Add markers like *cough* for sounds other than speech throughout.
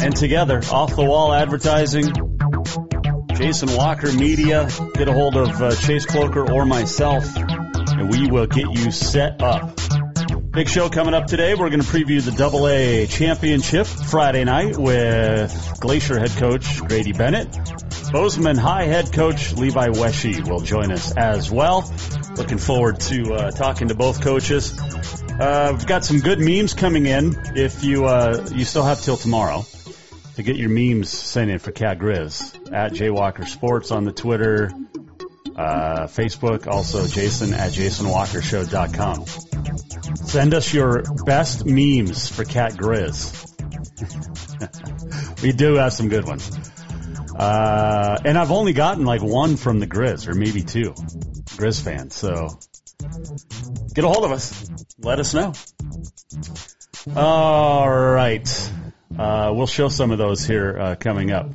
And together, Off the Wall Advertising, Jason Walker Media. Get a hold of uh, Chase Cloker or myself, and we will get you set up. Big show coming up today. We're going to preview the Double A Championship Friday night with Glacier head coach Grady Bennett. Bozeman High head coach Levi Wesche will join us as well. Looking forward to uh, talking to both coaches. Uh, we've got some good memes coming in. If you uh, you still have till tomorrow to get your memes sent in for Cat Grizz at Jaywalker Sports on the Twitter, uh, Facebook, also Jason at JasonWalkerShow.com. Send us your best memes for Cat Grizz. *laughs* we do have some good ones. Uh, and I've only gotten like one from the Grizz, or maybe two Grizz fans. So get a hold of us. Let us know. All right. Uh, we'll show some of those here uh, coming up.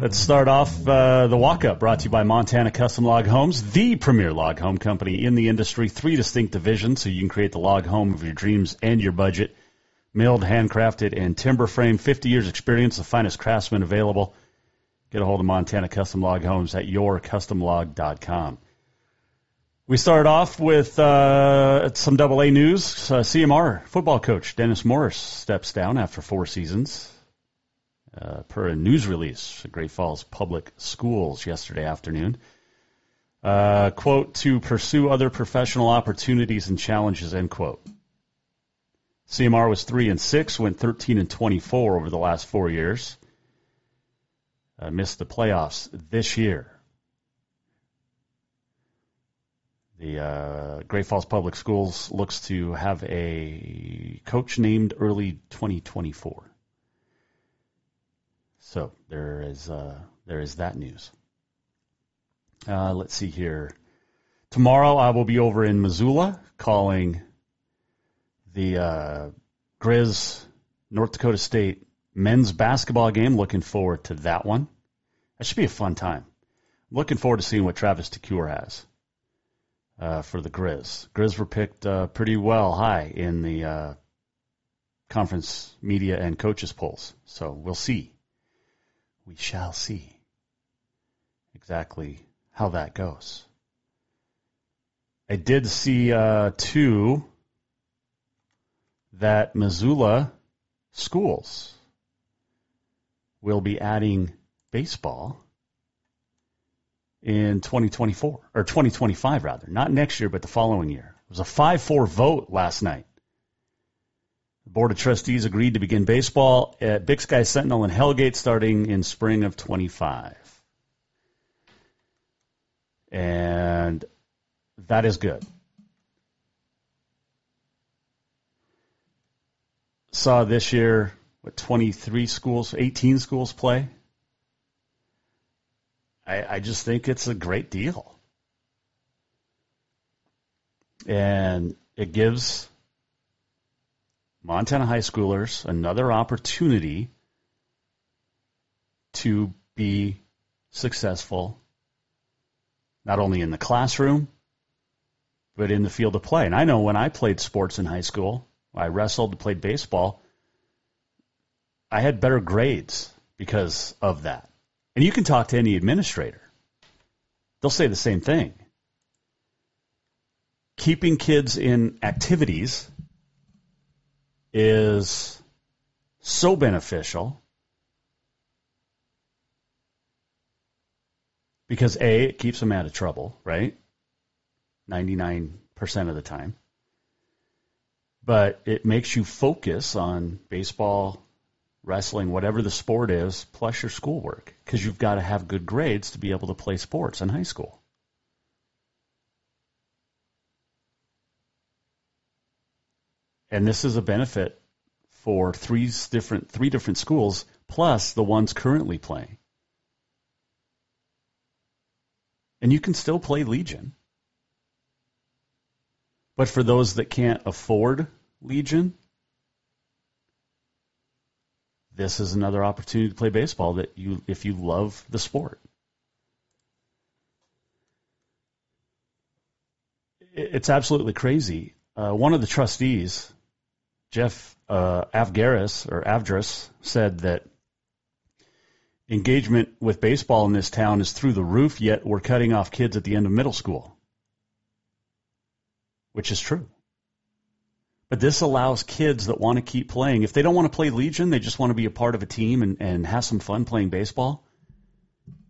Let's start off uh, the walk up brought to you by Montana Custom Log Homes, the premier log home company in the industry. Three distinct divisions so you can create the log home of your dreams and your budget. Milled, handcrafted, and timber frame. 50 years experience, the finest craftsmen available. Get a hold of Montana Custom Log Homes at yourcustomlog.com. We start off with uh, some Double A news. Uh, CMR football coach Dennis Morris steps down after four seasons. Uh, per a news release at Great Falls Public Schools yesterday afternoon. Uh, quote, to pursue other professional opportunities and challenges, end quote. CMR was 3 and 6, went 13 and 24 over the last four years. Uh, missed the playoffs this year. The uh, Great Falls Public Schools looks to have a coach named early 2024. So there is uh, there is that news. Uh, let's see here. Tomorrow I will be over in Missoula calling the uh, Grizz North Dakota State men's basketball game. Looking forward to that one. That should be a fun time. Looking forward to seeing what Travis DeCuire has uh, for the Grizz. Grizz were picked uh, pretty well high in the uh, conference media and coaches polls. So we'll see. We shall see exactly how that goes. I did see uh, too that Missoula schools will be adding baseball in 2024 or 2025 rather, not next year but the following year. It was a 5-4 vote last night. The Board of Trustees agreed to begin baseball at Big Sky Sentinel and Hellgate starting in spring of 25. And that is good. Saw this year, what, 23 schools, 18 schools play. I, I just think it's a great deal. And it gives Montana high schoolers another opportunity to be successful, not only in the classroom, but in the field of play. And I know when I played sports in high school, I wrestled, played baseball, I had better grades because of that. And you can talk to any administrator. they'll say the same thing. Keeping kids in activities is so beneficial because A, it keeps them out of trouble, right? 99% of the time. But it makes you focus on baseball, wrestling, whatever the sport is, plus your schoolwork, because you've got to have good grades to be able to play sports in high school. And this is a benefit for three different three different schools plus the ones currently playing. And you can still play Legion. But for those that can't afford Legion, this is another opportunity to play baseball that you if you love the sport. It's absolutely crazy. Uh, one of the trustees, Jeff uh, Avgaris or Avdris, said that engagement with baseball in this town is through the roof. Yet we're cutting off kids at the end of middle school, which is true. But this allows kids that want to keep playing. If they don't want to play Legion, they just want to be a part of a team and, and have some fun playing baseball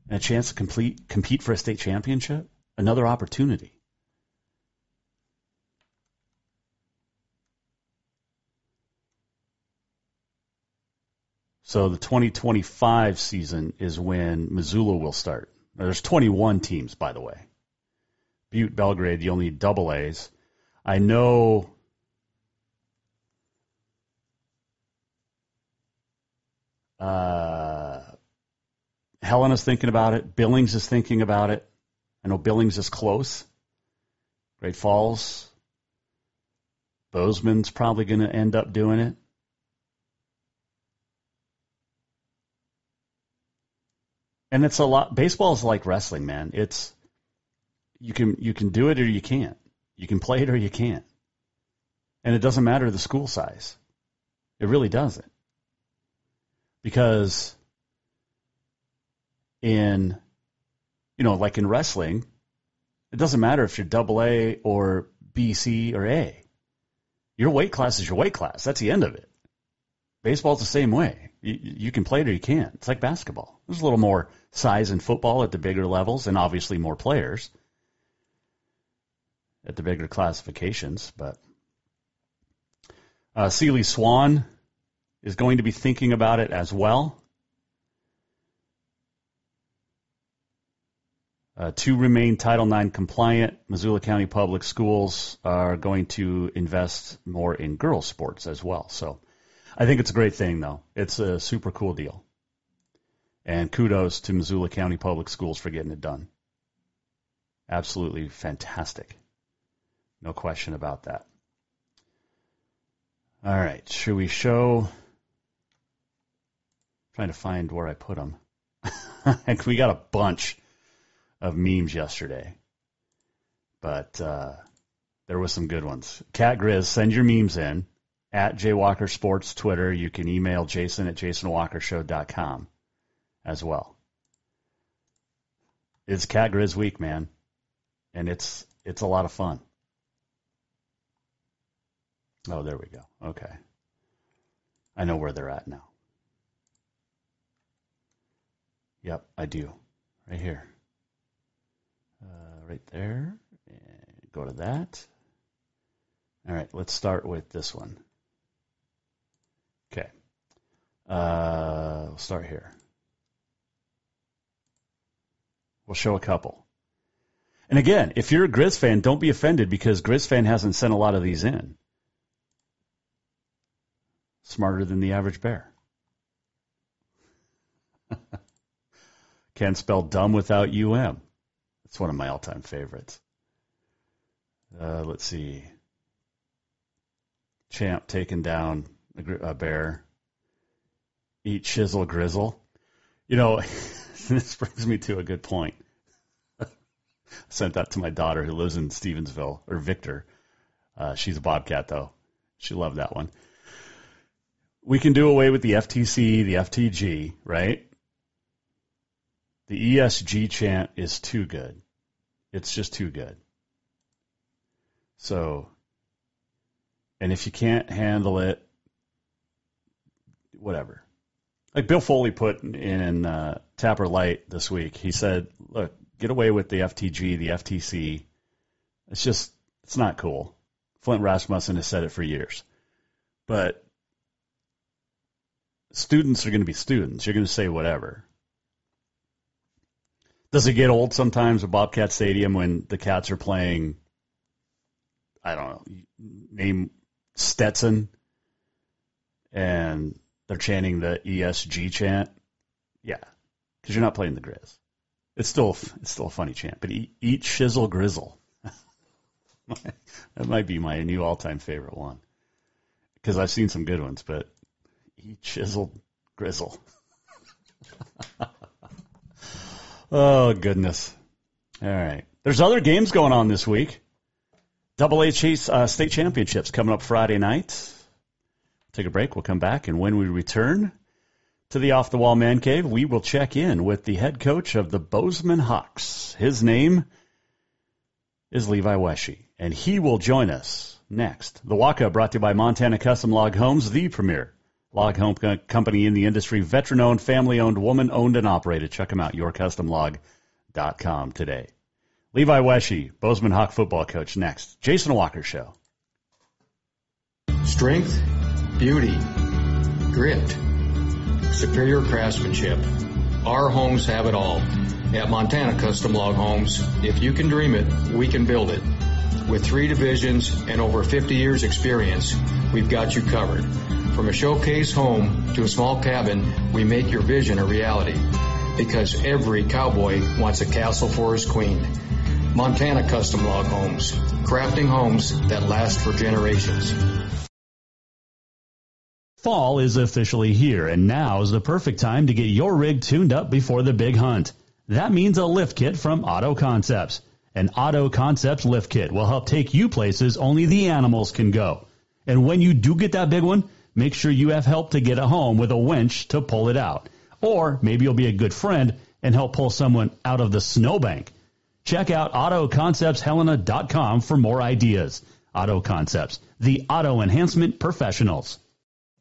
and a chance to complete, compete for a state championship. Another opportunity. So the 2025 season is when Missoula will start. There's 21 teams, by the way. Butte, Belgrade, you'll need double A's. I know Uh, Helena's thinking about it. Billings is thinking about it. I know Billings is close. Great Falls. Bozeman's probably going to end up doing it. And it's a lot. Baseball is like wrestling, man. It's you can you can do it or you can't. You can play it or you can't. And it doesn't matter the school size. It really doesn't because in you know like in wrestling it doesn't matter if you're double a or b c or a. Your weight class is your weight class. That's the end of it. Baseball's the same way. You, you can play it or you can't. It's like basketball. There's a little more size in football at the bigger levels and obviously more players at the bigger classifications but uh, Seeley Swan is going to be thinking about it as well. Uh, to remain Title IX compliant, Missoula County Public Schools are going to invest more in girls' sports as well. So I think it's a great thing, though. It's a super cool deal. And kudos to Missoula County Public Schools for getting it done. Absolutely fantastic. No question about that. All right. Should we show trying to find where I put them. *laughs* we got a bunch of memes yesterday, but uh, there was some good ones. Cat Grizz, send your memes in at Jaywalker Sports Twitter. You can email Jason at jasonwalkershow.com as well. It's Cat Grizz week, man, and it's it's a lot of fun. Oh, there we go. Okay, I know where they're at now. Yep, I do. Right here. Uh, right there. And go to that. All right, let's start with this one. Okay. Uh, we'll start here. We'll show a couple. And again, if you're a Grizz fan, don't be offended because Grizz fan hasn't sent a lot of these in. Smarter than the average bear. *laughs* Can't spell dumb without um. It's one of my all-time favorites. Uh, let's see. Champ taking down a, bear. Eat chisel grizzle. You know, *laughs* this brings me to a good point. I *laughs* sent that to my daughter who lives in Stevensville, or Victor. Uh, she's a bobcat, though. She loved that one. We can do away with the FTC, the FTG, right? The ESG chant is too good. It's just too good. So, and if you can't handle it, whatever. Like Bill Foley put in uh, Tapper Light this week, he said, "Look, get away with the FTG, the FTC. It's just, it's not cool." Flint Rasmussen has said it for years, but students are going to be students. You're going to say whatever. Does it get old sometimes at Bobcat Stadium when the Cats are playing? I don't know. Name Stetson, and they're chanting the ESG chant. Yeah, because you're not playing the Grizz. It's still it's still a funny chant, but eat, eat shizzle grizzle. *laughs* that might be my new all-time favorite one because I've seen some good ones, but eat chisel grizzle. *laughs* oh goodness! All right, there's other games going on this week. Double Chase uh, State Championships coming up Friday night. Take a break. We'll come back, and when we return to the Off the Wall Man Cave, we will check in with the head coach of the Bozeman Hawks. His name is Levi Wesche, and he will join us next. The Waka brought to you by Montana Custom Log Homes, the premier log home company in the industry, veteran owned, family owned, woman owned, and operated. Check them out, yourcustomlog.com today. Levi Wesche, Bozeman Hawk football coach, next. Jason Walker Show. Strength beauty, grit, superior craftsmanship. Our homes have it all. At Montana Custom Log Homes, if you can dream it, we can build it. With three divisions and over 50 years experience, we've got you covered. From a showcase home to a small cabin, we make your vision a reality. Because every cowboy wants a castle for his queen. Montana Custom Log Homes, crafting homes that last for generations. Fall is officially here, and now is the perfect time to get your rig tuned up before the big hunt. That means a lift kit from Auto Concepts. An Auto Concepts lift kit will help take you places only the animals can go. And when you do get that big one, make sure you have help to get it home with a winch to pull it out. Or maybe you'll be a good friend and help pull someone out of the snowbank. Check out AutoConceptsHelena.com for more ideas. Auto Concepts, the auto enhancement professionals.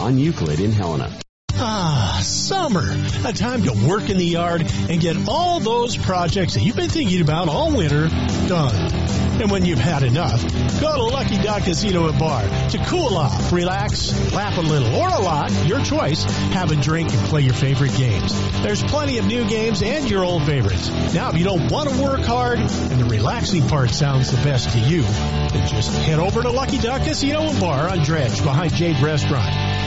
on Euclid in Helena. Ah, summer. A time to work in the yard and get all those projects that you've been thinking about all winter done. And when you've had enough, go to Lucky Duck Casino and Bar to cool off, relax, laugh a little, or a lot, your choice. Have a drink and play your favorite games. There's plenty of new games and your old favorites. Now, if you don't want to work hard and the relaxing part sounds the best to you, then just head over to Lucky Duck Casino and Bar on Dredge behind Jade Restaurant.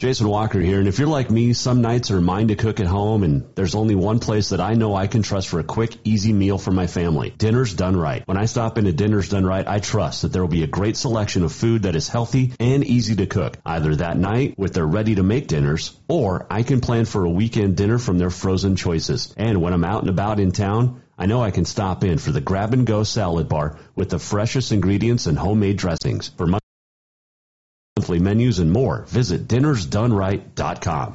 Jason Walker here, and if you're like me, some nights are mine to cook at home, and there's only one place that I know I can trust for a quick, easy meal for my family. Dinner's Done Right. When I stop into Dinner's Done Right, I trust that there will be a great selection of food that is healthy and easy to cook, either that night with their ready-to-make dinners, or I can plan for a weekend dinner from their frozen choices. And when I'm out and about in town, I know I can stop in for the grab-and-go salad bar with the freshest ingredients and homemade dressings. For monthly menus and more, visit dinnersdoneright.com.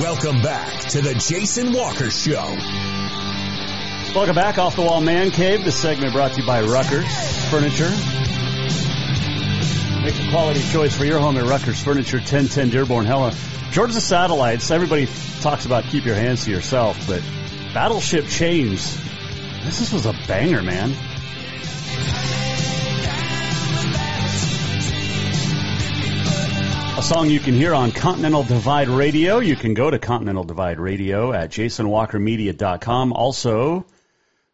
Welcome back to the Jason Walker Show. Welcome back off the wall man cave. This segment brought to you by Ruckers Furniture. Make a quality choice for your home at Ruckers Furniture, 1010 Dearborn, Helena. Georgia Satellites. Everybody talks about keep your hands to yourself, but Battleship Chains. This was a banger, man. A song you can hear on Continental Divide Radio. You can go to Continental Divide Radio at jasonwalkermedia.com. Also,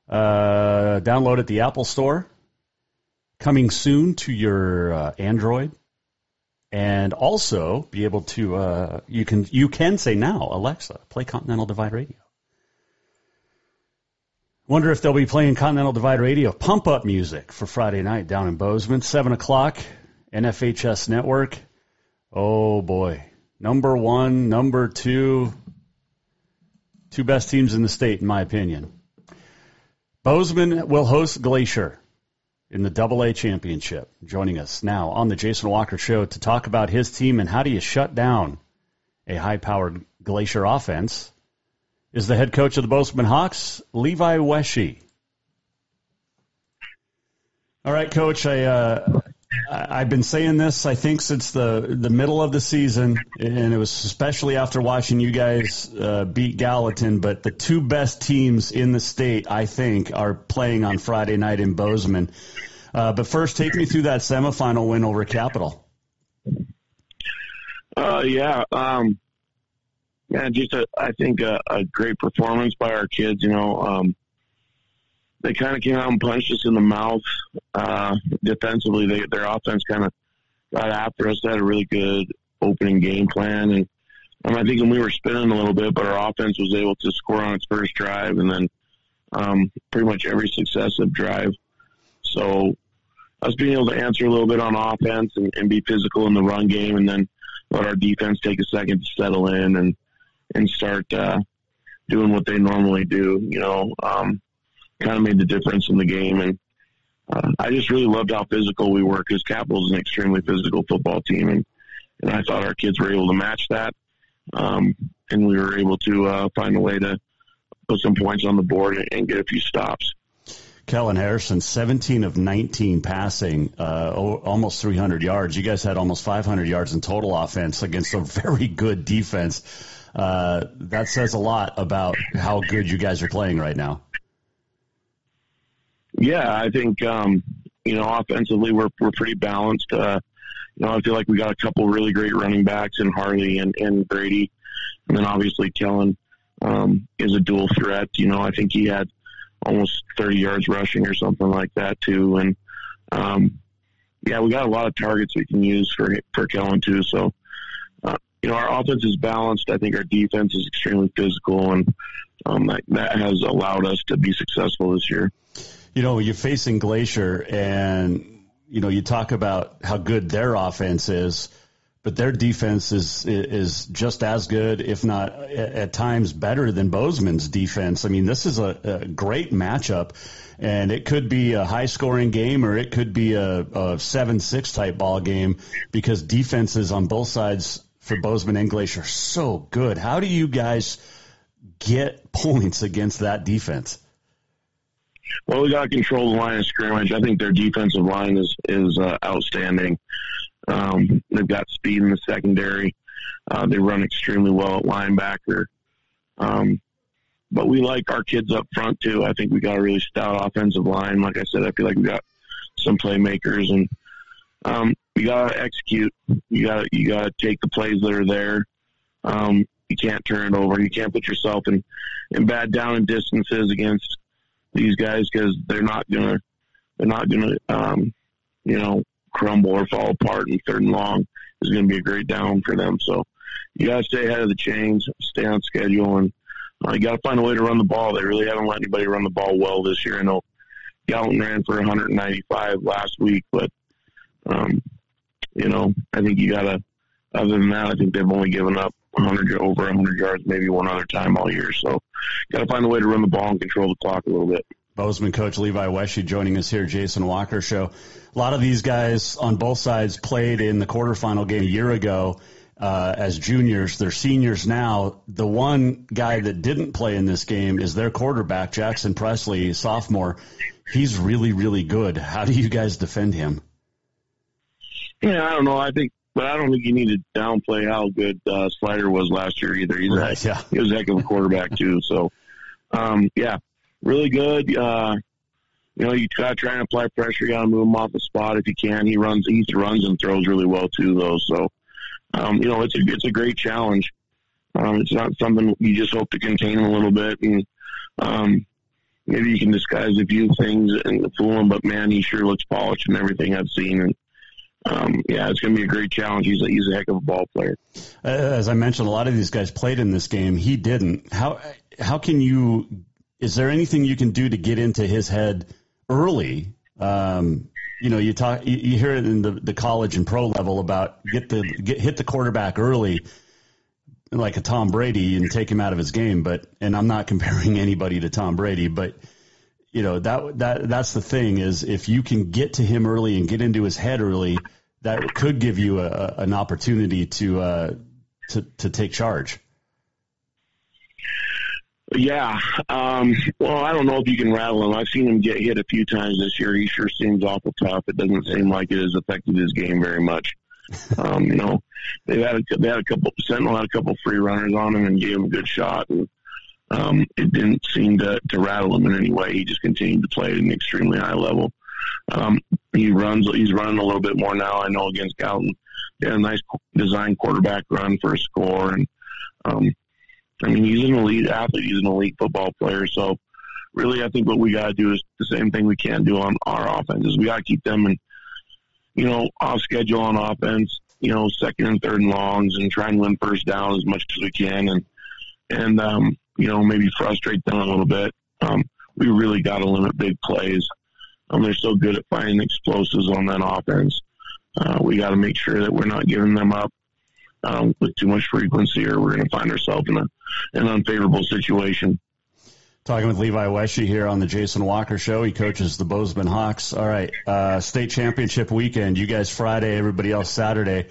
uh, download at the Apple Store. Coming soon to your uh, Android. And also be able to, uh, you can, you can say now, Alexa, play Continental Divide Radio. Wonder if they'll be playing Continental Divide Radio pump up music for Friday night down in Bozeman, 7 o'clock, NFHS Network. Oh boy. Number one, number two, two best teams in the state, in my opinion. Bozeman will host Glacier in the Double A Championship. Joining us now on the Jason Walker Show to talk about his team and how do you shut down a high powered Glacier offense is the head coach of the Bozeman Hawks, Levi Wesche. All right, coach, I, uh, I've been saying this, I think, since the the middle of the season, and it was especially after watching you guys uh, beat Gallatin. But the two best teams in the state, I think, are playing on Friday night in Bozeman. Uh, but first, take me through that semifinal win over Capital. Uh, yeah, um, man, just a, I think a, a great performance by our kids. You know, um, they kind of came out and punched us in the mouth. Uh, defensively, they, their offense kind of got after us. They had a really good opening game plan, and um, I think when we were spinning a little bit, but our offense was able to score on its first drive, and then um, pretty much every successive drive. So us being able to answer a little bit on offense and, and be physical in the run game, and then let our defense take a second to settle in and and start uh, doing what they normally do. You know, um, kind of made the difference in the game. And uh, I just really loved how physical we were because Capital is an extremely physical football team, and and I thought our kids were able to match that. Um, and we were able to uh, find a way to put some points on the board and, and get a few stops. Kellen Harrison, 17 of 19 passing, uh, almost 300 yards. You guys had almost 500 yards in total offense against a very good defense. Uh, that says a lot about how good you guys are playing right now. Yeah, I think um, you know offensively we're we're pretty balanced. Uh, you know, I feel like we got a couple really great running backs in Harley and, and Brady, and then obviously Kellen um, is a dual threat. You know, I think he had almost 30 yards rushing or something like that too, and um, yeah, we got a lot of targets we can use for for Kellen too. So, uh, you know, our offense is balanced. I think our defense is extremely physical, and um, that, that has allowed us to be successful this year you know, you're facing Glacier and, you know, you talk about how good their offense is, but their defense is, is just as good, if not at times better than Bozeman's defense. I mean, this is a, a great matchup and it could be a high scoring game or it could be a, a 7-6 type ball game because defenses on both sides for Bozeman and Glacier are so good. How do you guys get points against that defense? Well, we got to control the line of scrimmage. I think their defensive line is is uh, outstanding. Um, they've got speed in the secondary. Uh, they run extremely well at linebacker. Um, but we like our kids up front too. I think we got a really stout offensive line. Like I said, I feel like we got some playmakers, and um, you got to execute. You got you got to take the plays that are there. Um, you can't turn it over. You can't put yourself in in bad down and distances against these guys because they're not gonna they're not gonna um, you know crumble or fall apart in third and long is to be a great down for them. So you got to stay ahead of the chains, stay on schedule, and uh, you got to find a way to run the ball. They really haven't let anybody run the ball well this year. I know Gallatin ran for 195 last week, but um, you know I think you got to. Other than that, I think they've only given up 100 over 100 yards, maybe one other time all year. So, got to find a way to run the ball and control the clock a little bit. Bozeman coach Levi Wesche joining us here, Jason Walker show. A lot of these guys on both sides played in the quarterfinal game a year ago uh, as juniors. They're seniors now. The one guy that didn't play in this game is their quarterback, Jackson Presley, sophomore. He's really, really good. How do you guys defend him? Yeah, I don't know. I think but I don't think you need to downplay how good uh, Slider was last year either. He's right, a, yeah. He was a heck of a quarterback too. So, um, yeah, really good. Uh, you know, you got to try and apply pressure. You got to move him off the spot if you can. He runs, he runs and throws really well too, though. So, um, you know, it's a it's a great challenge. Um, it's not something you just hope to contain him a little bit, and um, maybe you can disguise a few things and fool him. But man, he sure looks polished and everything I've seen. And um, yeah, it's going to be a great challenge. He's a, he's a heck of a ball player. Uh, as I mentioned, a lot of these guys played in this game. He didn't. How how can you? Is there anything you can do to get into his head early? Um, you know, you talk, you, you hear it in the, the college and pro level about get the get hit the quarterback early, like a Tom Brady, and take him out of his game. But and I'm not *laughs* comparing anybody to Tom Brady, but you know that that that's the thing is if you can get to him early and get into his head early, that could give you a, an opportunity to uh, to to take charge. Yeah. Um, well, I don't know if you can rattle him. I've seen him get hit a few times this year. He sure seems awful tough. It doesn't seem like it has affected his game very much. *laughs* Um, you know, they've had a, they had a couple Sentinel had a couple free runners on him and gave him a good shot, and um, it didn't seem to, to rattle him in any way. He just continued to play at an extremely high level. Um, he runs. He's running a little bit more now. I know against Gallatin, he had a nice design quarterback run for a score, and um, I mean he's an elite athlete. He's an elite football player. So really, I think what we got to do is the same thing we can do on our offense. Is we got to keep them and you know off schedule on offense. You know, second and third and longs, and try and win first down as much as we can, and and um, you know, maybe frustrate them a little bit. Um, we really got to limit big plays. Um, they're so good at finding explosives on that offense. Uh, we got to make sure that we're not giving them up um, with too much frequency, or we're going to find ourselves in a, an unfavorable situation. Talking with Levi Wesche here on the Jason Walker Show. He coaches the Bozeman Hawks. All right, uh, state championship weekend. You guys Friday, everybody else Saturday.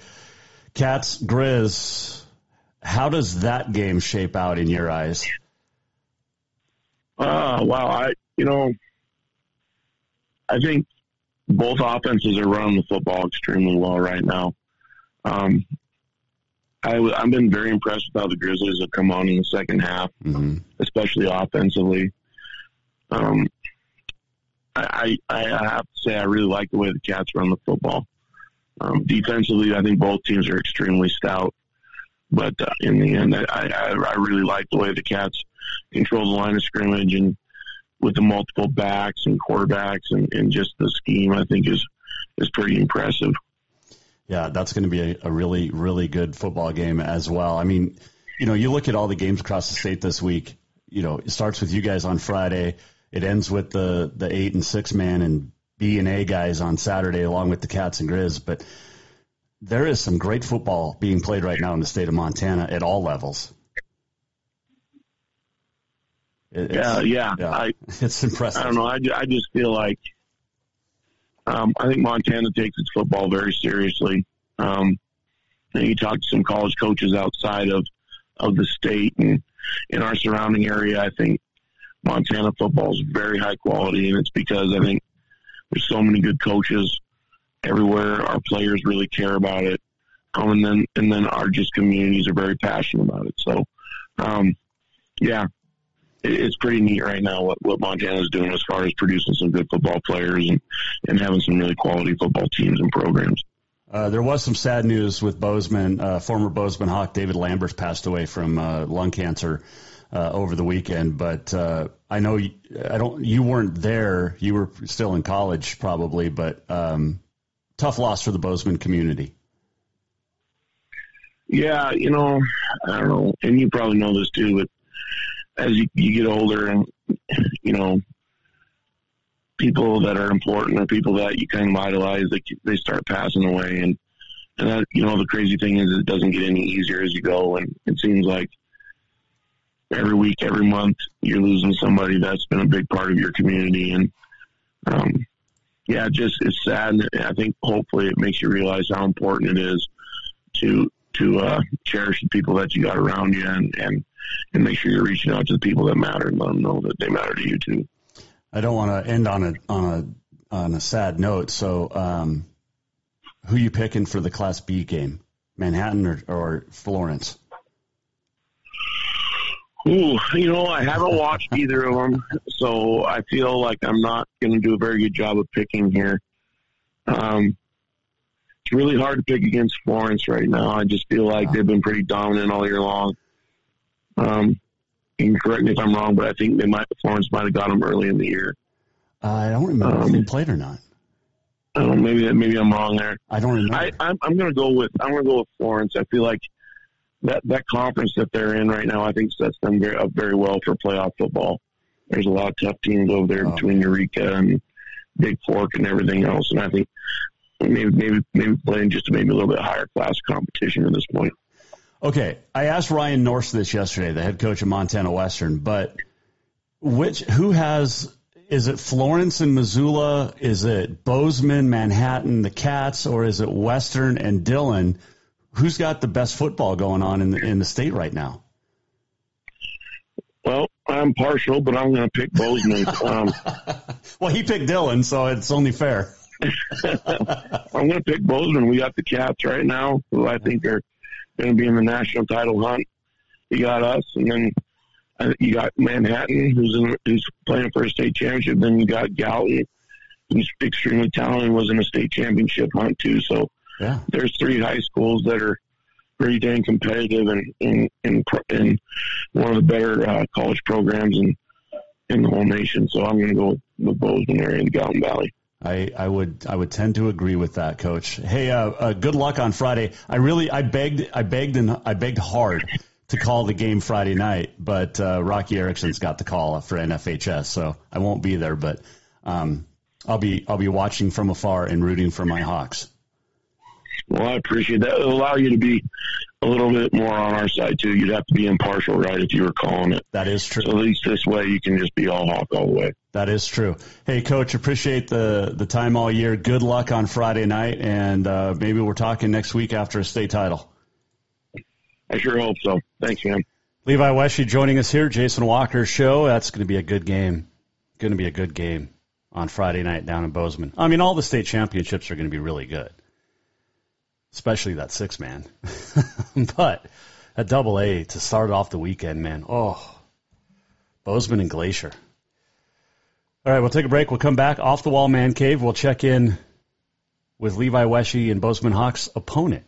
Cats, Grizz, how does that game shape out in your eyes? Uh, wow, I you know, I think both offenses are running the football extremely well right now. Um, I, have been very impressed with how the Grizzlies have come on in the second half, mm-hmm. especially offensively. Um, I, I, I have to say I really like the way the Cats run the football. Um, defensively, I think both teams are extremely stout. But uh, in the end, I, I, I really like the way the Cats control the line of scrimmage and with the multiple backs and quarterbacks and, and just the scheme, I think is is pretty impressive. Yeah, that's going to be a, a really really good football game as well. I mean, you know, you look at all the games across the state this week. You know, it starts with you guys on Friday. It ends with the the eight and six man and B and A guys on Saturday, along with the Cats and Grizz. But there is some great football being played right now in the state of Montana at all levels. It's, yeah, yeah, yeah. I, *laughs* it's impressive. I don't know. I, I just feel like um, I think Montana takes its football very seriously. Um, and you talk to some college coaches outside of of the state and in our surrounding area. I think Montana football is very high quality, and it's because I think there's so many good coaches everywhere. Our players really care about it, um, and then and then our just communities are very passionate about it. So, um, yeah, it, it's pretty neat right now what what Montana's doing as far as producing some good football players and and having some really quality football teams and programs. Uh, there was some sad news with Bozeman. Uh, former Bozeman Hawk David Lambert passed away from uh, lung cancer uh, over the weekend. But uh, I know you, I don't. You weren't there. You were still in college, probably. But um, tough loss for the Bozeman community. Yeah, you know, I don't know, and you probably know this too, but as you, you get older and, you know, people that are important or people that you kind of idolize, they, they start passing away. And, and that, you know, the crazy thing is it doesn't get any easier as you go. And it seems like every week, every month, you're losing somebody that's been a big part of your community. And, um, yeah, just, it's sad. And I think hopefully it makes you realize how important it is to, to, uh, cherish the people that you got around you and, and, and make sure you're reaching out to the people that matter and let them know that they matter to you too. I don't want to end on a on a on a sad note. So, um, who you picking for the Class B game, Manhattan or, or Florence? Ooh, you know, I haven't watched either of them, so I feel like I'm not going to do a very good job of picking here. Um, it's really hard to pick against Florence right now. I just feel like they've been pretty dominant all year long. Um, you correct me if I'm wrong, but I think they might Florence might have got them early in the year. Uh, I don't remember um, if they played or not. I don't maybe maybe I'm wrong there. I don't remember. I, I'm, I'm going to go with I'm going to go with Florence. I feel like that that conference that they're in right now, I think sets them very up very well for playoff football. There's a lot of tough teams over there oh. between Eureka and Bigfork and everything else, and I think maybe maybe maybe playing just maybe a little bit higher class competition at this point. Okay, I asked Ryan Nourse this yesterday, the head coach of Montana Western, but which who has is it Florence and Missoula? Is it Bozeman, Manhattan, the Cats, or is it Western and Dillon? Who's got the best football going on in the, in the state right now? Well, I'm partial, but I'm going to pick Bozeman. Um, *laughs* well, he picked Dillon, so it's only fair. *laughs* I'm going to pick Bozeman. We got the Cats right now, who I think are going to be in the national title hunt. You got us, and then uh, you got Manhattan, who's in, who's playing for a state championship. Then you got Gallatin, who's extremely talented, was in a state championship hunt too. So yeah. there's three high schools that are pretty dang competitive and in in, in one of the better uh, college programs in in the whole nation. So I'm going to go with, the Bozeman area, the Gallatin Valley. I, I would I would tend to agree with that, Coach. Hey, uh, uh, good luck on Friday. I really I begged I begged and I begged hard to call the game Friday night, but uh, Rocky Erickson's got the call for NFHS, so I won't be there. But um, I'll be I'll be watching from afar and rooting for my Hawks. Well, I appreciate that. It'll allow you to be a little bit more on our side too. You'd have to be impartial, right, if you were calling it. That is true. So at least this way, you can just be all hawk all the way. That is true. Hey, coach, appreciate the the time all year. Good luck on Friday night, and uh, maybe we're talking next week after a state title. I sure hope so. Thanks, man. Levi Wesche joining us here. Jason Walker show. That's going to be a good game. Going to be a good game on Friday night down in Bozeman. I mean, all the state championships are going to be really good especially that six man. *laughs* but at double A to start off the weekend, man. Oh, Bozeman and Glacier. All right, we'll take a break. We'll come back off the wall man cave. We'll check in with Levi Wesche and Bozeman Hawks opponent.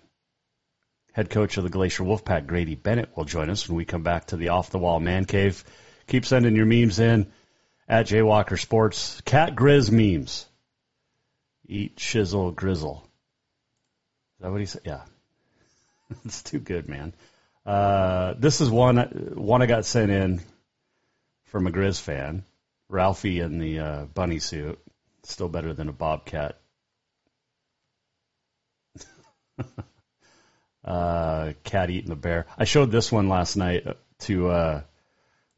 Head coach of the Glacier Wolfpack, Grady Bennett, will join us when we come back to the off the wall man cave. Keep sending your memes in at Jaywalker Sports. Cat Grizz memes. Eat shizzle grizzle. That what he said? Yeah. *laughs* it's too good, man. Uh, this is one one I got sent in from a Grizz fan. Ralphie in the uh, bunny suit. Still better than a bobcat. *laughs* uh, cat eating the bear. I showed this one last night to uh,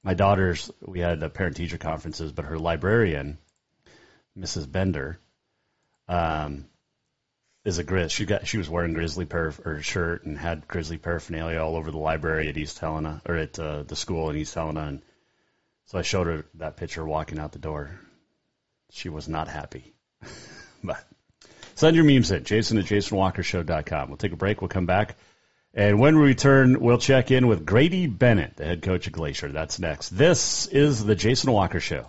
my daughters. We had parent teacher conferences, but her librarian, Mrs. Bender, um, is a Grizz. She got she was wearing Grizzly perf or shirt and had Grizzly paraphernalia all over the library at East Helena or at uh, the school in East Helena. And so I showed her that picture walking out the door. She was not happy. *laughs* but send your memes in, Jason at JasonWalkerShow.com. We'll take a break. We'll come back. And when we return, we'll check in with Grady Bennett, the head coach of Glacier. That's next. This is the Jason Walker Show.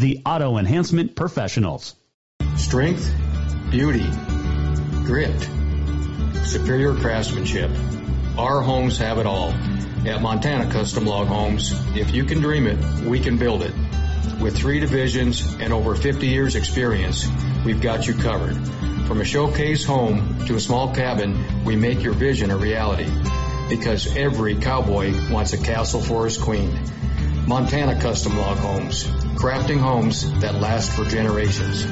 the auto enhancement professionals. Strength, beauty, grit, superior craftsmanship. Our homes have it all. At Montana Custom Log Homes, if you can dream it, we can build it. With three divisions and over 50 years experience, we've got you covered. From a showcase home to a small cabin, we make your vision a reality. Because every cowboy wants a castle for his queen. Montana Custom Log Homes, crafting homes that last for generations.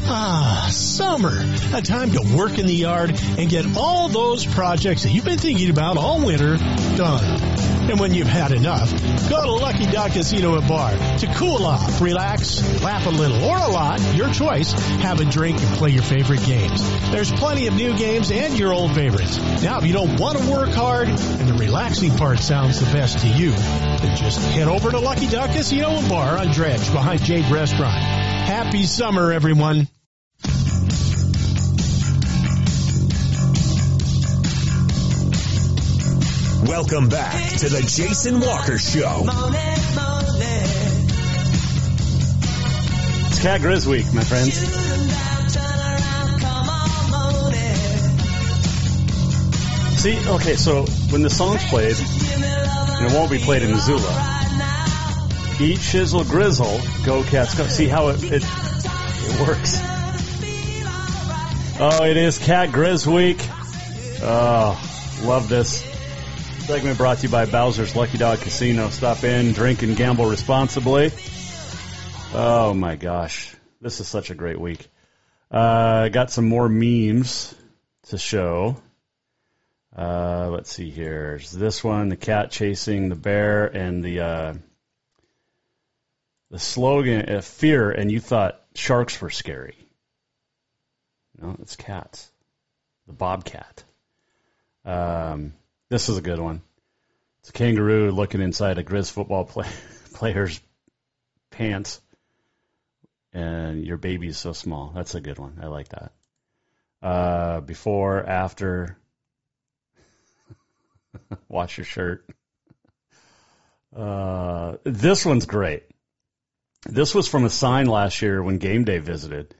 Ah, summer. A time to work in the yard and get all those projects that you've been thinking about all winter done. And when you've had enough, go to Lucky Duck Casino and Bar to cool off, relax, laugh a little or a lot, your choice, have a drink and play your favorite games. There's plenty of new games and your old favorites. Now, if you don't want to work hard and the relaxing part sounds the best to you, then just head over to Lucky Duck Casino and Bar on Dredge behind Jade Restaurant. Happy summer, everyone. Welcome back to the Jason Walker Show. It's Cat Grizz Week, my friends. See, okay, so when the song's played, and it won't be played in Missoula, eat, shizzle, grizzle, go cats, go. See how it, it, it works. Oh, it is Cat Grizz Week. Oh, love this. Segment brought to you by Bowser's Lucky Dog Casino. Stop in, drink, and gamble responsibly. Oh my gosh. This is such a great week. Uh, got some more memes to show. Uh, let's see here. This one, the cat chasing the bear, and the uh, the slogan, uh, fear, and you thought sharks were scary. No, it's cats. The bobcat. Um, this is a good one. It's a kangaroo looking inside a Grizz football *laughs* play, player's pants, and your baby's so small. That's a good one. I like that. Uh, before, after, *laughs* wash your shirt. Uh, this one's great. This was from a sign last year when Game Day visited.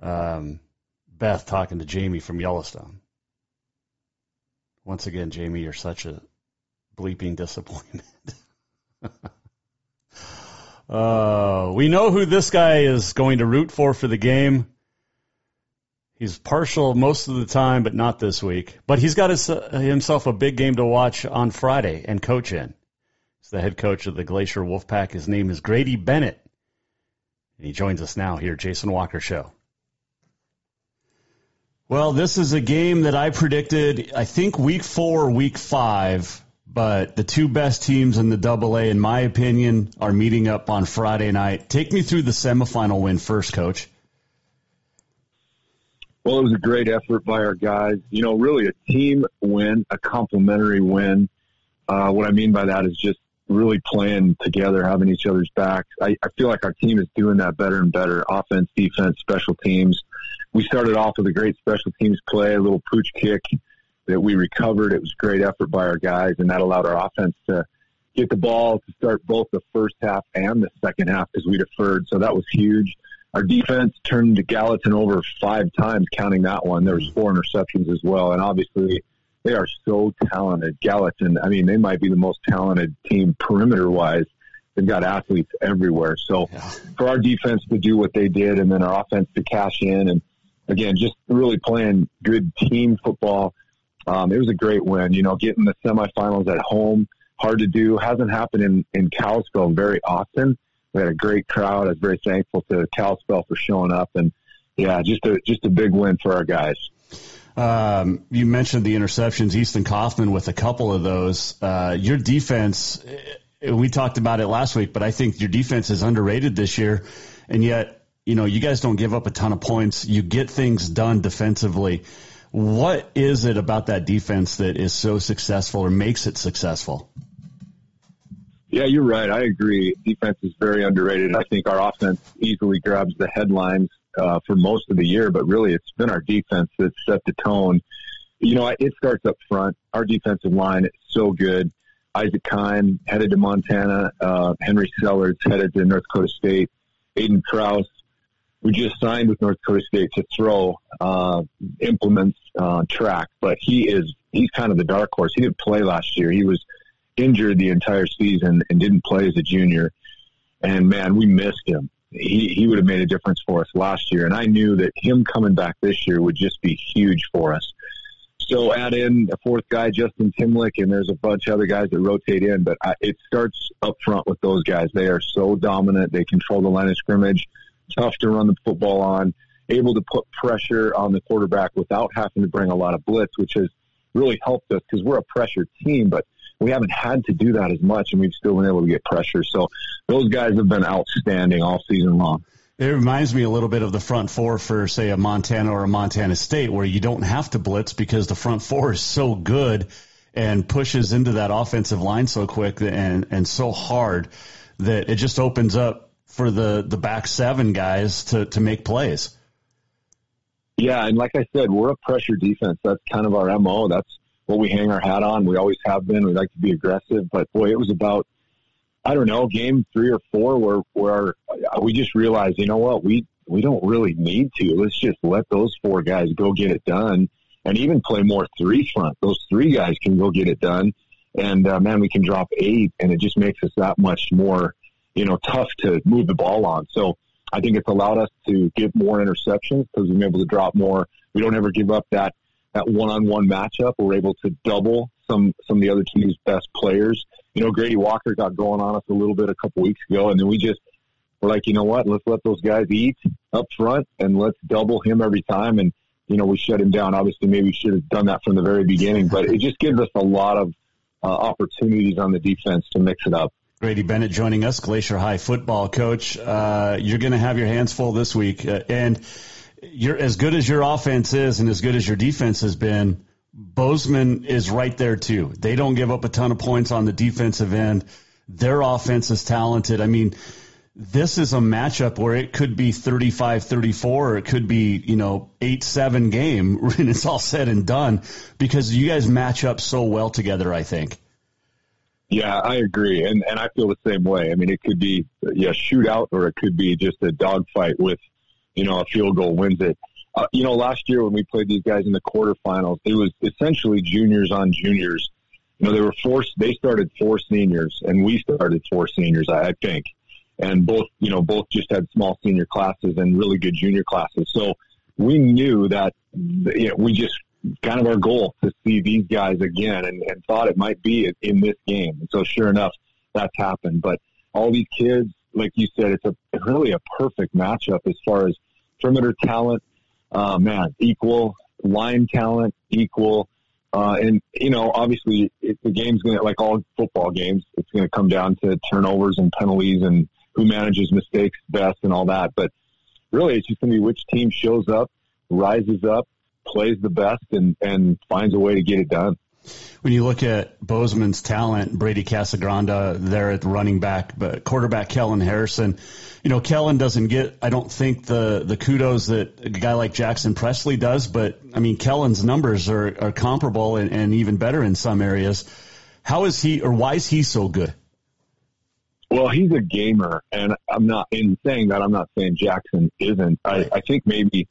Um, Beth talking to Jamie from Yellowstone. Once again, Jamie, you're such a bleeping disappointment. *laughs* uh, we know who this guy is going to root for for the game. He's partial most of the time, but not this week. But he's got his, uh, himself a big game to watch on Friday and coach in. He's the head coach of the Glacier Wolfpack. His name is Grady Bennett. And he joins us now here, Jason Walker Show. Well, this is a game that I predicted, I think week four, week five, but the two best teams in the double A, in my opinion, are meeting up on Friday night. Take me through the semifinal win first, coach. Well, it was a great effort by our guys. You know, really a team win, a complimentary win. Uh, what I mean by that is just really playing together, having each other's backs. I, I feel like our team is doing that better and better. Offense, defense, special teams. We started off with a great special teams play, a little pooch kick that we recovered. It was great effort by our guys, and that allowed our offense to get the ball to start both the first half and the second half because we deferred. So that was huge. Our defense turned Gallatin over five times, counting that one. There was four interceptions as well, and obviously they are so talented. Gallatin, I mean, they might be the most talented team perimeter wise. They've got athletes everywhere. So yeah. for our defense to do what they did, and then our offense to cash in, and again, just really playing good team football. Um, it was a great win. You know, getting the semifinals at home, hard to do. Hasn't happened in in Kalispell very often. We had a great crowd. I was very thankful to Kalispell for showing up, and yeah, just a just a big win for our guys. Um, you mentioned the interceptions, Easton Kaufman with a couple of those. Uh, your defense, eh, we talked about it last week, but I think your defense is underrated this year, and yet you know you guys don't give up a ton of points. You get things done defensively. What is it about that defense that is so successful or makes it successful? Yeah, you're right. I agree. Defense is very underrated. I think our offense easily grabs the headlines uh, for most of the year, but really it's been our defense that set the tone. You know, it starts up front. Our defensive line is so good. Isaac Kime headed to Montana. Uh, Henry Sellers headed to North Dakota State. Aiden Kraus, we just signed with North Dakota State to throw uh, implements uh, track, but he is he's kind of the dark horse. He didn't play last year. He was injured the entire season and didn't play as a junior. And man, we missed him. He he would have made a difference for us last year, and I knew that him coming back this year would just be huge for us. So add in a fourth guy, Justin Timlick, and there's a bunch of other guys that rotate in. But I, it starts up front with those guys. They are so dominant. They control the line of scrimmage. Tough to run the football on. Able to put pressure on the quarterback without having to bring a lot of blitz, which has really helped us because we're a pressure team. But we haven't had to do that as much, and we've still been able to get pressure. So those guys have been outstanding all season long. It reminds me a little bit of the front four for, say, a Montana or a Montana State, where you don't have to blitz because the front four is so good and pushes into that offensive line so quick and and so hard that it just opens up for the the back seven guys to to make plays. Yeah, and like I said, we're a pressure defense. That's kind of our mo. That's what we hang our hat on. We always have been. We like to be aggressive, but boy, it was about I don't know game three or four where where we just realized, you know what, we we don't really need to. Let's just let those four guys go get it done, and even play more three front. Those three guys can go get it done, and uh, man, we can drop eight, and it just makes us that much more, you know, tough to move the ball on. So. I think it's allowed us to get more interceptions because we've been able to drop more. We don't ever give up that that one-on-one matchup. We're able to double some some of the other team's best players. You know, Grady Walker got going on us a little bit a couple weeks ago, and then we just we're like, you know what? Let's let those guys eat up front, and let's double him every time. And you know, we shut him down. Obviously, maybe we should have done that from the very beginning, but it just gives us a lot of uh, opportunities on the defense to mix it up. Grady Bennett joining us, Glacier High football coach. Uh, you're going to have your hands full this week, uh, and you're as good as your offense is and as good as your defense has been. Bozeman is right there too. They don't give up a ton of points on the defensive end. Their offense is talented. I mean, this is a matchup where it could be 35-34 or it could be, you know, 8-7 game *laughs* when it's all said and done because you guys match up so well together, I think. Yeah, I agree. And and I feel the same way. I mean, it could be yeah, shootout or it could be just a dogfight with you know, a field goal wins it. Uh, you know, last year when we played these guys in the quarterfinals, it was essentially juniors on juniors. You know, they were forced. They started four seniors, and we started four seniors, I, I think. And both, you know, both just had small senior classes and really good junior classes. So we knew that you know, we just kind of our goal to see these guys again, and, and thought it might be in this game. And so, sure enough, that's happened. But all these kids, like you said, it's a really a perfect matchup as far as perimeter talent, uh, man, equal line talent, equal. Uh, and you know, obviously, it, the game's going to, like all football games, it's going to come down to turnovers and penalties and who manages mistakes best and all that. But really, it's just going to be which team shows up, rises up, plays the best, and and finds a way to get it done. When you look at Bozeman's talent, Brady Casagranda there at the running back, but quarterback Kellen Harrison, you know, Kellen doesn't get, I don't think the, the kudos that a guy like Jackson Presley does, but I mean, Kellen's numbers are, are comparable and, and even better in some areas. How is he, or why is he so good? Well, he's a gamer, and I'm not in saying that. I'm not saying Jackson isn't. I, I think maybe,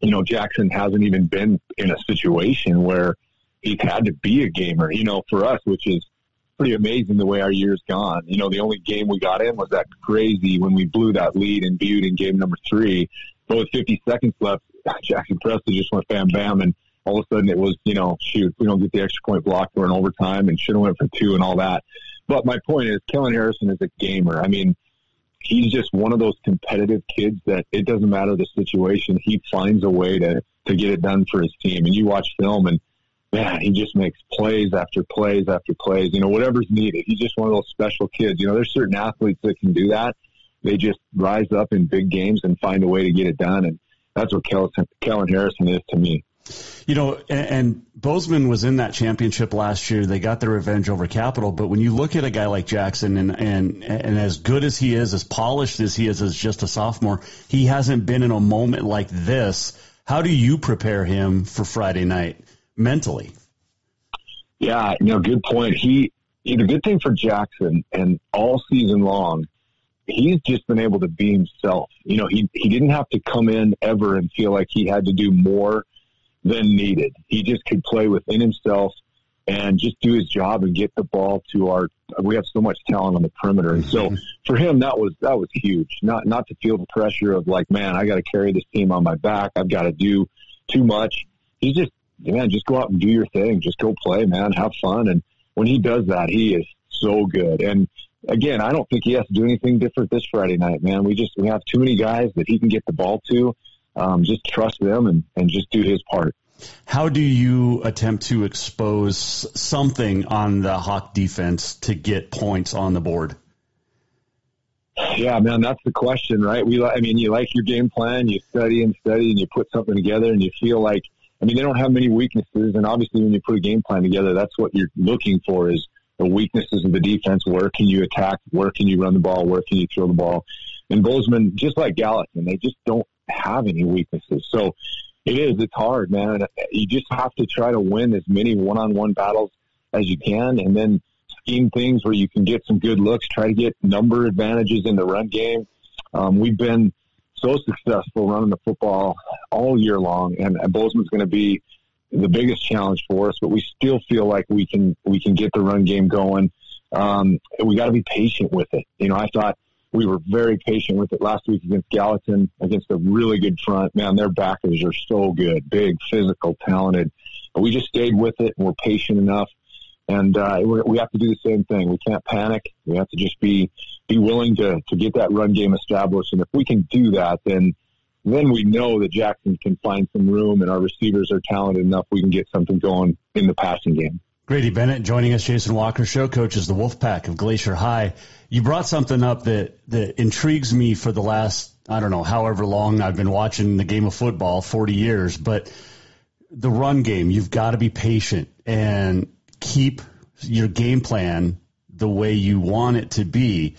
you know, Jackson hasn't even been in a situation where he's had to be a gamer. You know, for us, which is pretty amazing the way our year's gone. You know, the only game we got in was that crazy when we blew that lead in Butte in game number three. But with 50 seconds left, *laughs* Jackson Presley just went bam bam, and all of a sudden it was, you know, shoot, we don't get the extra point block, we're in overtime, and should have went for two and all that. But my point is, Kellen Harrison is a gamer. I mean, he's just one of those competitive kids that it doesn't matter the situation. He finds a way to, to get it done for his team. And you watch film and man, he just makes plays after plays after plays, you know, whatever's needed. He's just one of those special kids. You know, there's certain athletes that can do that. They just rise up in big games and find a way to get it done. And that's what Kellen, Harrison is to me. You know, and, and Bozeman was in that championship last year. They got their revenge over Capital. But when you look at a guy like Jackson, and and and as good as he is, as polished as he is as just a sophomore, he hasn't been in a moment like this. How do you prepare him for Friday night mentally? Yeah, you know, good point. He, the good thing for Jackson, and all season long, he's just been able to be himself. You know, he he didn't have to come in ever and feel like he had to do more than needed. He just could play within himself and just do his job and get the ball to our. We have so much talent on the perimeter, and so mm-hmm. for him that was that was huge. Not not to feel the pressure of like, man, I got to carry this team on my back. I've got to do too much. He's just man, just go out and do your thing. Just go play, man. Have fun. And when he does that, he is so good. And again, I don't think he has to do anything different this Friday night, man. We just we have too many guys that he can get the ball to um, just trust them and, and just do his part. How do you attempt to expose something on the Hawk defense to get points on the board? Yeah, man, that's the question, right? We, I mean, you like your game plan, you study and study, and you put something together, and you feel like, I mean, they don't have many weaknesses, and obviously, when you put a game plan together, that's what you're looking for is the weaknesses of the defense. Where can you attack? Where can you run the ball? Where can you throw the ball? And Bozeman, just like Gallatin, they just don't have any weaknesses. So it is, it's hard, man. You just have to try to win as many one on one battles as you can and then scheme things where you can get some good looks, try to get number advantages in the run game. Um, we've been so successful running the football all year long, and, Bozeman's going to be the biggest challenge for us. But we still feel like we can we can get the run game going. Um, we got to be patient with it. You know, I thought we were very patient with it last week against Gallatin, against a really good front. Man, their backers are so good, big, physical, talented. But we just stayed with it and we're patient enough. And uh, we have to do the same thing. We can't panic. We have to just be be willing to to get that run game established. And if we can do that, then then we know that Jackson can find some room, and our receivers are talented enough. We can get something going in the passing game. Grady Bennett joining us, Jason Walker Show, coaches the Wolfpack of Glacier High. You brought something up that, that intrigues me for the last, I don't know, however long I've been watching the game of football, 40 years, but the run game, you've got to be patient and keep your game plan the way you want it to be.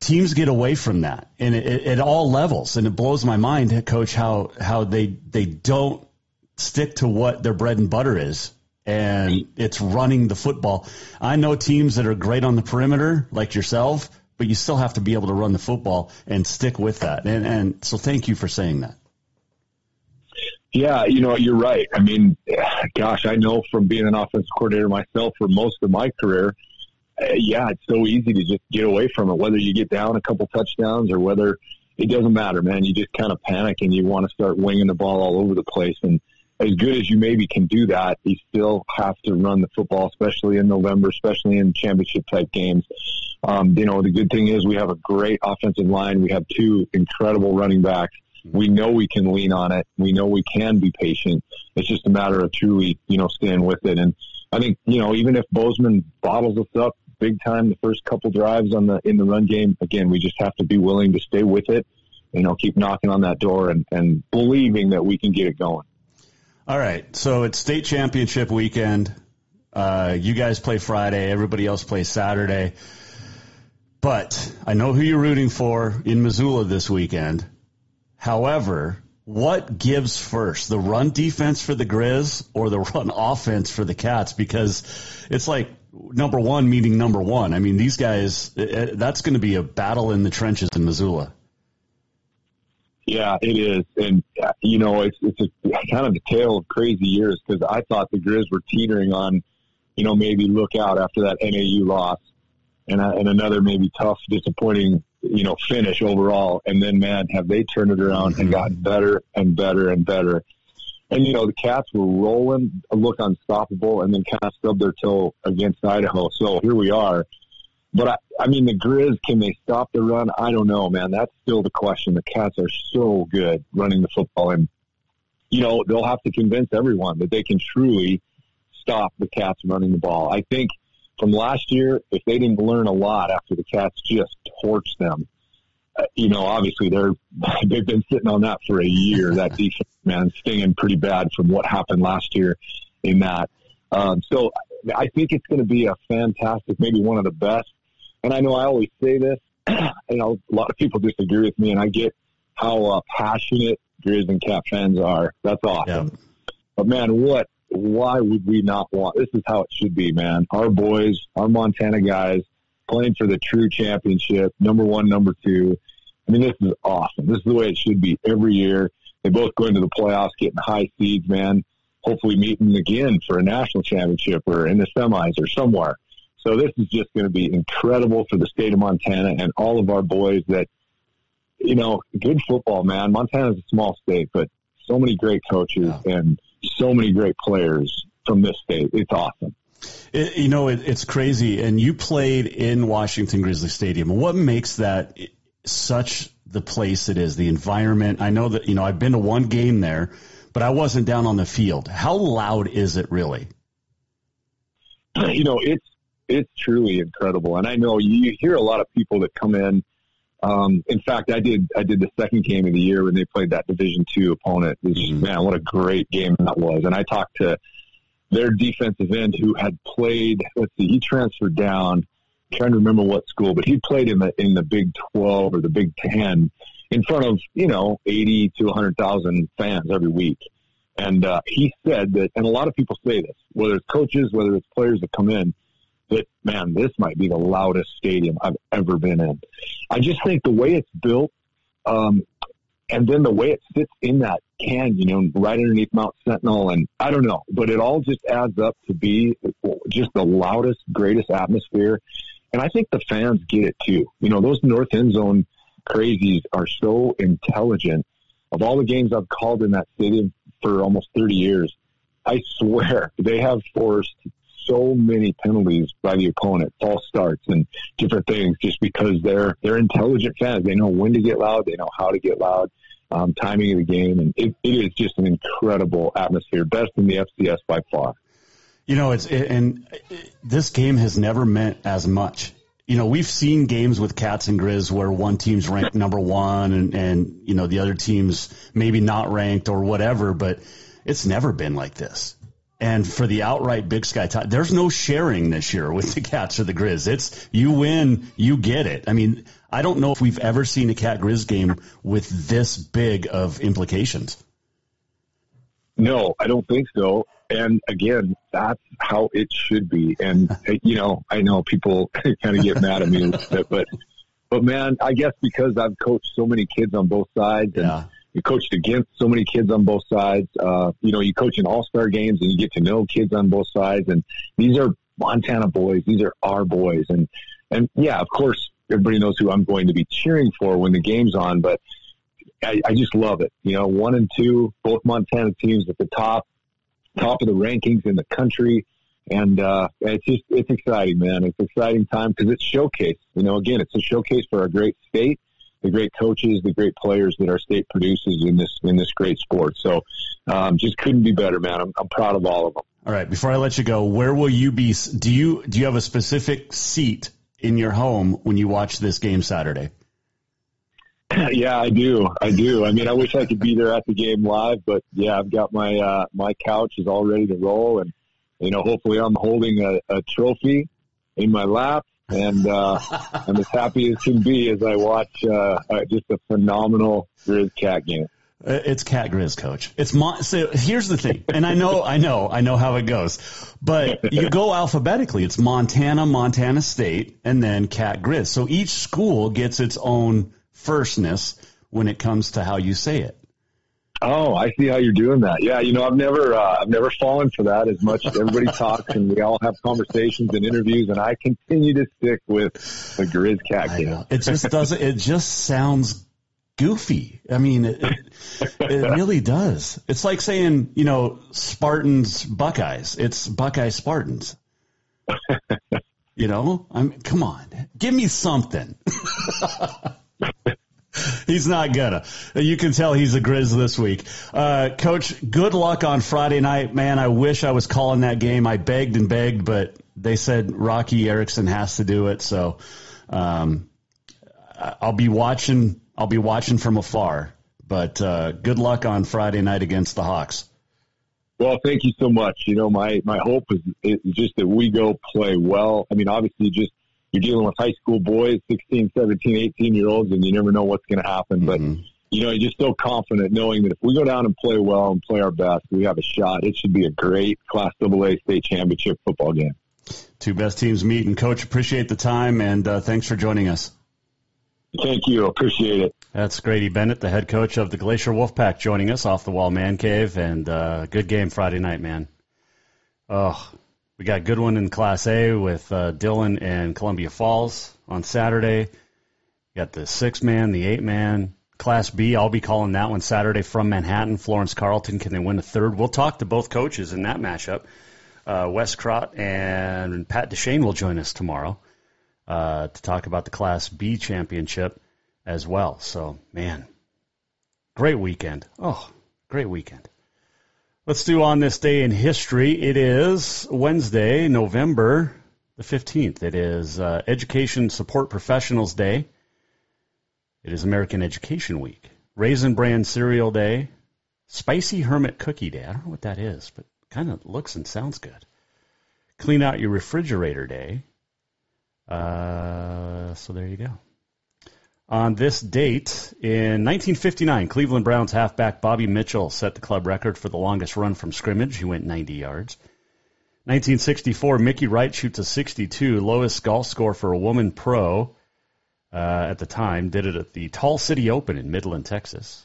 Teams get away from that and it, it, at all levels. And it blows my mind, coach, how, how they, they don't stick to what their bread and butter is and it's running the football. I know teams that are great on the perimeter, like yourself, but you still have to be able to run the football and stick with that. And, and so thank you for saying that. Yeah, you know, you're right. I mean, gosh, I know from being an offensive coordinator myself for most of my career, uh, yeah, it's so easy to just get away from it, whether you get down a couple touchdowns or whether it doesn't matter, man. You just kind of panic and you want to start winging the ball all over the place. And as good as you maybe can do that, you still have to run the football, especially in November, especially in championship type games. Um, you know, the good thing is we have a great offensive line. We have two incredible running backs. We know we can lean on it. We know we can be patient. It's just a matter of truly, you know, staying with it. And I think, you know, even if Bozeman bottles us up big time the first couple drives on the in the run game, again, we just have to be willing to stay with it. You know, keep knocking on that door and, and believing that we can get it going. All right. So it's state championship weekend. Uh, you guys play Friday. Everybody else plays Saturday. But I know who you're rooting for in Missoula this weekend. However, what gives first, the run defense for the Grizz or the run *laughs* offense for the Cats? Because it's like number one meeting number one. I mean, these guys, that's going to be a battle in the trenches in Missoula. Yeah, it is, and uh, you know, it's it's a kind of a tale of crazy years because I thought the Grizz were teetering on, you know, maybe look out after that NAU loss, and uh, and another maybe tough, disappointing, you know, finish overall, and then man, have they turned it around and mm-hmm. gotten better and better and better. And you know, the Cats were rolling, look unstoppable, and then kind of stubbed their toe against Idaho. So here we are but I, I mean, the Grizz, can they stop the run? I don't know, man. That's still the question. The Cats are so good running the football, and you know they'll have to convince everyone that they can truly stop the Cats running the ball. I think from last year, if they didn't learn a lot after the Cats just torched them, uh, you know, obviously they're *laughs* they've been sitting on that for a year. That *laughs* defense, man, stinging pretty bad from what happened last year in that. Um, so I think it's going to be a fantastic, maybe one of the best and I know I always say this, *clears throat* you know, a lot of people disagree with me, and I get how uh, passionate Grizz and Cap fans are. That's awesome. Yeah. But man, what? Why would we not want? This is how it should be, man. Our boys, our Montana guys, playing for the true championship, number one, number two. I mean, this is awesome. This is the way it should be every year. They both go into the playoffs, getting high seeds, man. Hopefully, meeting again for a national championship or in the semis or somewhere. So this is just going to be incredible for the state of Montana and all of our boys that, you know, good football, man. Montana's a small state, but so many great coaches yeah. and so many great players from this state. It's awesome. It, you know, it, it's crazy. And you played in Washington Grizzly Stadium. What makes that such the place it is, the environment? I know that, you know, I've been to one game there, but I wasn't down on the field. How loud is it really? You know, it's it's truly incredible. And I know you hear a lot of people that come in. Um, in fact, I did I did the second game of the year when they played that Division two opponent. Was, mm-hmm. Man, what a great game that was! And I talked to their defensive end who had played. Let's see, he transferred down. I'm trying to remember what school, but he played in the in the Big Twelve or the Big Ten in front of you know eighty to hundred thousand fans every week. And uh, he said that, and a lot of people say this, whether it's coaches, whether it's players that come in, that, man, this might be the loudest stadium I've ever been in. I just think the way it's built, um, and then the way it sits in that canyon, you know, right underneath Mount Sentinel, and I don't know, but it all just adds up to be just the loudest, greatest atmosphere. And I think the fans get it too. You know, those North End Zone crazies are so intelligent. Of all the games I've called in that stadium for almost 30 years, I swear *laughs* they have forced so many penalties by the opponent, false starts and different things, just because they're they're intelligent fans. They know when to get loud, they know how to get loud, um, timing of the game, and it, it is just an incredible atmosphere, best in the FCS by far. You know, it's and this game has never meant as much. You know, we've seen games with Cats and Grizz where one team's ranked number one and, and you know the other team's maybe not ranked or whatever, but it's never been like this. And for the outright Big Sky tie, there's no sharing this year with the Cats or the Grizz. It's you win, you get it. I mean, I don't know if we've ever seen a Cat Grizz game with this big of implications. No, I don't think so. And again, that's how it should be. And you know, I know people *laughs* kind of get mad at me a little bit, but but man, I guess because I've coached so many kids on both sides and yeah you coached against so many kids on both sides. Uh, you know, you coach in all star games and you get to know kids on both sides. And these are Montana boys. These are our boys. And, and yeah, of course, everybody knows who I'm going to be cheering for when the game's on, but I, I just love it. You know, one and two, both Montana teams at the top, top of the rankings in the country. And, uh, it's just, it's exciting, man. It's exciting time because it's showcase. You know, again, it's a showcase for our great state the great coaches, the great players that our state produces in this in this great sport. So, um, just couldn't be better, man. I'm, I'm proud of all of them. All right, before I let you go, where will you be? Do you do you have a specific seat in your home when you watch this game Saturday? *clears throat* Yeah, I do. I do. I mean, I wish I could be there at the game live, but yeah, I've got my uh, my couch is all ready to roll, and you know, hopefully I'm holding a, a trophy in my lap and uh, *laughs* I'm as happy as can be as I watch uh, uh, just a phenomenal Grizz Cat game. Uh, it's Cat Grizz, coach. It's Mon- so here's the thing, and I know, I know, I know how it goes, but you go alphabetically. It's Montana, Montana State, and then Cat Grizz. So each school gets its own firstness when it comes to how you say it. Oh, I see how you're doing that. Yeah, you know, I've never, uh, I've never fallen for that as much. Everybody *laughs* talks, and we all have conversations and interviews, and I continue to stick with the Grizz Cat game. It just doesn't. It just sounds goofy. I mean, it, it, it really does. It's like saying, you know, Spartans Buckeyes. It's Buckeye Spartans. *laughs* you know, I'm. Come on, give me something. *laughs* *laughs* he's not gonna. You can tell he's a Grizz this week. Uh, Coach, good luck on Friday night, man. I wish I was calling that game. I begged and begged, but they said Rocky Erickson has to do it. So um, I'll be watching. I'll be watching from afar. But uh, good luck on Friday night against the Hawks. Well, thank you so much. You know, my my hope is, is just that we go play well. I mean, obviously, just you're dealing with high school boys, 16, 17, 18 year olds, and you never know what's going to happen. Mm-hmm. But, you know, you're just so confident knowing that if we go down and play well and play our best, we have a shot. It should be a great Class AA state championship football game. Two best teams meet. And, Coach, appreciate the time, and uh, thanks for joining us. Thank you. Appreciate it. That's Grady Bennett, the head coach of the Glacier Wolfpack, joining us off the wall man cave. And uh, good game Friday night, man. Oh, we got a good one in Class A with uh, Dillon and Columbia Falls on Saturday. Got the six man, the eight man. Class B, I'll be calling that one Saturday from Manhattan. Florence Carlton, can they win a third? We'll talk to both coaches in that matchup. Uh, Wes Crott and Pat Deshane will join us tomorrow uh, to talk about the Class B championship as well. So, man, great weekend. Oh, great weekend. Let's do on this day in history. It is Wednesday, November the 15th. It is uh, Education Support Professionals Day. It is American Education Week. Raisin Bran Cereal Day. Spicy Hermit Cookie Day. I don't know what that is, but kind of looks and sounds good. Clean out your refrigerator day. Uh, so there you go. On this date, in 1959, Cleveland Browns halfback Bobby Mitchell set the club record for the longest run from scrimmage. He went 90 yards. 1964, Mickey Wright shoots a 62, lowest golf score for a woman pro uh, at the time. Did it at the Tall City Open in Midland, Texas.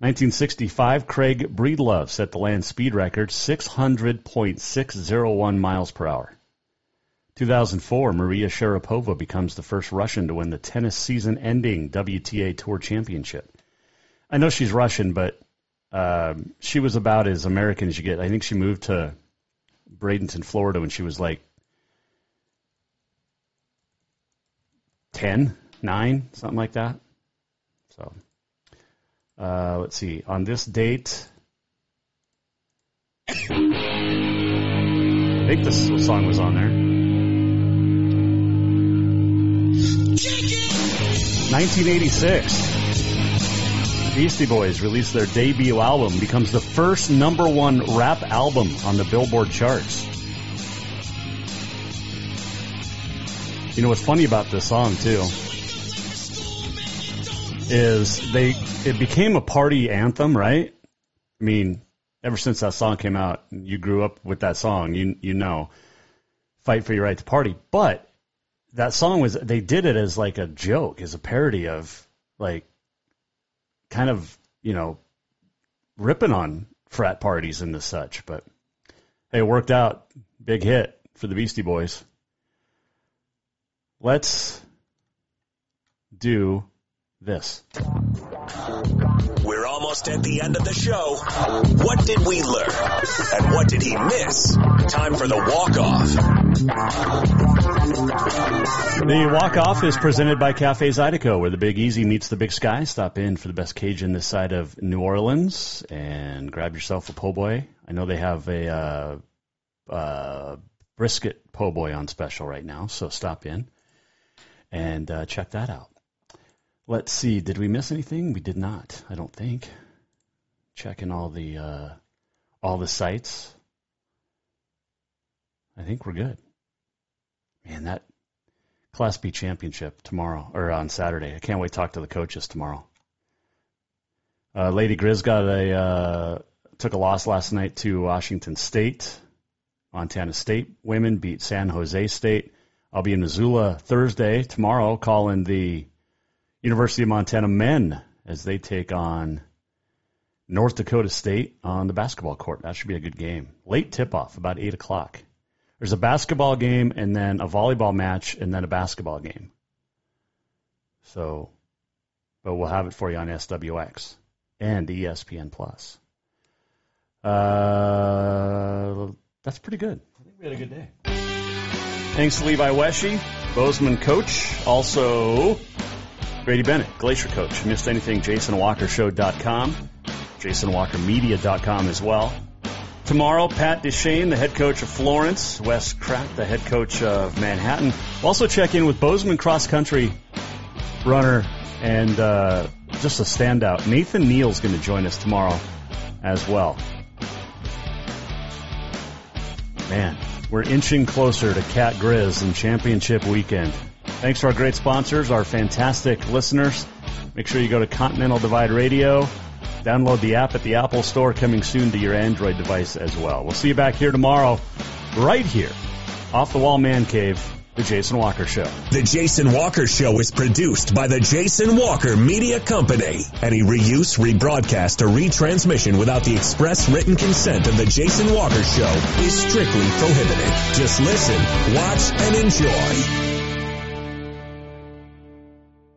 1965, Craig Breedlove set the land speed record, 600.601 miles per hour. 2004, Maria Sharapova becomes the first Russian to win the tennis season ending WTA Tour Championship. I know she's Russian, but um, she was about as American as you get. I think she moved to Bradenton, Florida when she was like 10, 9, something like that. So, uh, let's see. On this date, I think this song was on there. 1986. Beastie Boys released their debut album, becomes the first number one rap album on the Billboard charts. You know what's funny about this song too is they it became a party anthem, right? I mean, ever since that song came out, you grew up with that song, you you know, fight for your right to party. But that song was they did it as like a joke, as a parody of like kind of you know ripping on frat parties and the such. But hey, it worked out. Big hit for the Beastie Boys. Let's do this. We're almost at the end of the show. What did we learn? And what did he miss? Time for the walk off. The walk off is presented by Cafe Zydeco, where the Big Easy meets the Big Sky. Stop in for the best Cajun this side of New Orleans and grab yourself a po' boy. I know they have a uh, uh, brisket po' boy on special right now, so stop in and uh, check that out. Let's see. Did we miss anything? We did not. I don't think. Checking all the uh, all the sites. I think we're good. Man, that Class B championship tomorrow or on Saturday. I can't wait to talk to the coaches tomorrow. Uh, Lady Grizz got a uh, took a loss last night to Washington State. Montana State women beat San Jose State. I'll be in Missoula Thursday tomorrow, calling the University of Montana men as they take on North Dakota State on the basketball court. That should be a good game. Late tip off, about eight o'clock. There's a basketball game and then a volleyball match and then a basketball game. So, but we'll have it for you on SWX and ESPN Plus. Uh, that's pretty good. I think we had a good day. Thanks to Levi Wesche, Bozeman coach, also Brady Bennett, Glacier coach. Missed anything, JasonWalkerShow.com, JasonWalkerMedia.com as well. Tomorrow, Pat Deshane, the head coach of Florence, Wes Kratt, the head coach of Manhattan. We'll also check in with Bozeman cross country runner and uh, just a standout. Nathan Neal's going to join us tomorrow as well. Man, we're inching closer to Cat Grizz and championship weekend. Thanks to our great sponsors, our fantastic listeners. Make sure you go to Continental Divide Radio. Download the app at the Apple Store, coming soon to your Android device as well. We'll see you back here tomorrow, right here, off the wall man cave, the Jason Walker Show. The Jason Walker Show is produced by the Jason Walker Media Company. Any reuse, rebroadcast, or retransmission without the express written consent of the Jason Walker Show is strictly prohibited. Just listen, watch, and enjoy.